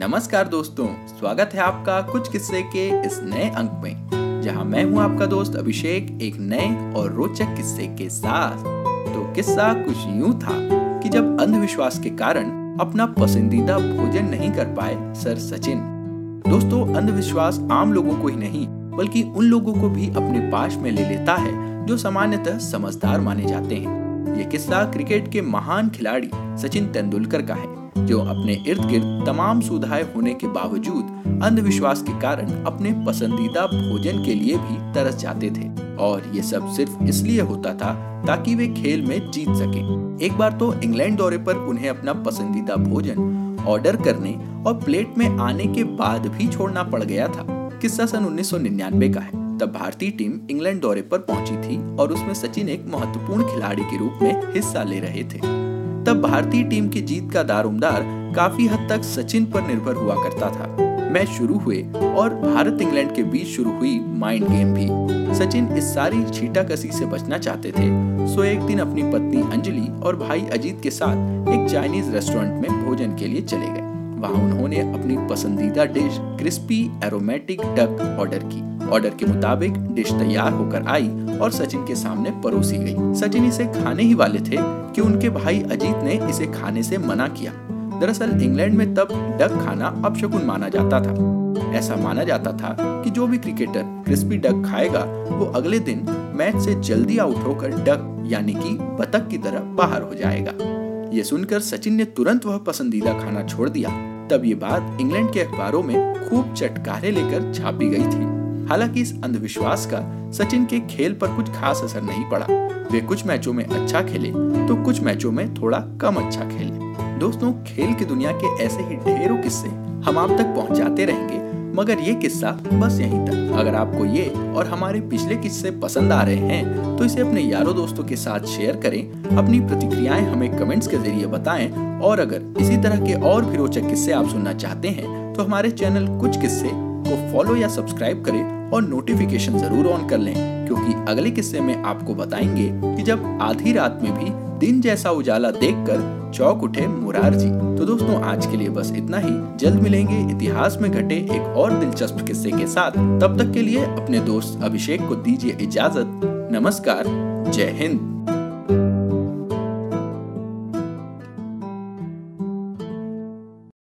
नमस्कार दोस्तों, स्वागत है आपका कुछ किस्से के इस नए अंक में, जहाँ मैं हूँ आपका दोस्त अभिषेक, एक नए और रोचक किस्से के साथ। तो किस्सा कुछ यूँ था कि जब अंधविश्वास के कारण अपना पसंदीदा भोजन नहीं कर पाए सर सचिन। दोस्तों, अंधविश्वास आम लोगों को ही नहीं, बल्कि उन लोगों को भी अपने पास में ले लेता है, जो सामान्यतः समझदार माने जाते हैं। ये किस्सा क्रिकेट के महान खिलाड़ी सचिन तेंदुलकर का है। जो अपने इर्द गिर्द तमाम सुविधाएँ होने के बावजूद अंधविश्वास के कारण अपने पसंदीदा भोजन के लिए भी तरस जाते थे। और ये सब सिर्फ़ इसलिए होता था ताकि वे खेल में जीत सकें। एक बार तो इंग्लैंड दौरे पर उन्हें अपना पसंदीदा भोजन ऑर्डर करने और प्लेट में आने के बाद भी छोड़ना पड़ गया था। किस्सा सन 1999 का है। तब भारतीय टीम इंग्लैंड दौरे पर पहुँची थी और उसमें सचिन एक महत्वपूर्ण खिलाड़ी के रूप में हिस्सा ले रहे थे। तब भारतीय टीम की जीत का दारोमदार काफ़ी हद तक सचिन पर निर्भर हुआ करता था। मैच शुरू हुए और भारत इंग्लैंड के बीच शुरू हुई माइंड गेम भी। सचिन इस सारी छीटा कसी से बचना चाहते थे, सो एक दिन अपनी पत्नी अंजलि और भाई अजीत के साथ एक चाइनीज़ रेस्टोरेंट में भोजन के लिए चले गए। वहाँ उन्होंने अपनी पसंदीदा dish crispy aromatic duck order की। ऑर्डर के मुताबिक डिश तैयार होकर आई और सचिन के सामने परोसी गई। सचिन इसे खाने ही वाले थे कि उनके भाई अजीत ने इसे खाने से मना किया। दरअसल इंग्लैंड में तब डक खाना अपशकुन माना जाता था। ऐसा माना जाता था कि जो भी क्रिकेटर क्रिस्पी डक खाएगा, वो अगले दिन मैच से जल्दी आउट होकर डक, यानी कि बतख की तरह बाहर हो जाएगा। ये सुनकर सचिन ने तुरंत वह पसंदीदा खाना छोड़ दिया। तब ये बात इंग्लैंड के अखबारों में खूब चटकारे लेकर छापी गई थी। हालाँकि इस अंधविश्वास का सचिन के खेल पर कुछ खास असर नहीं पड़ा। वे कुछ मैचों में अच्छा खेले तो कुछ मैचों में थोड़ा कम अच्छा खेले। दोस्तों, खेल की दुनिया के ऐसे ही ढेरों किस्से हम आप तक पहुंचाते रहेंगे, मगर ये किस्सा बस यहीं तक। अगर आपको ये और हमारे पिछले किस्से पसंद आ रहे हैं तो इसे अपने यारों दोस्तों के साथ शेयर करें, अपनी प्रतिक्रियाएँ हमें कमेंट्स के ज़रिए बताएँ, और अगर इसी तरह के और भी रोचक किस्से आप सुनना चाहते हैं तो हमारे चैनल कुछ किस्से को फॉलो या सब्सक्राइब करें और नोटिफिकेशन ज़रूर ऑन कर लें, क्योंकि अगले किस्से में आपको बताएँगे कि जब आधी रात में भी दिन जैसा उजाला देखकर चौक उठे मुरार जी। तो दोस्तों, आज के लिए बस इतना ही। जल्द मिलेंगे इतिहास में घटे एक और दिलचस्प किस्से के साथ। तब तक के लिए अपने दोस्त अभिषेक को दीजिए इजाज़त। नमस्कार, जय हिंद।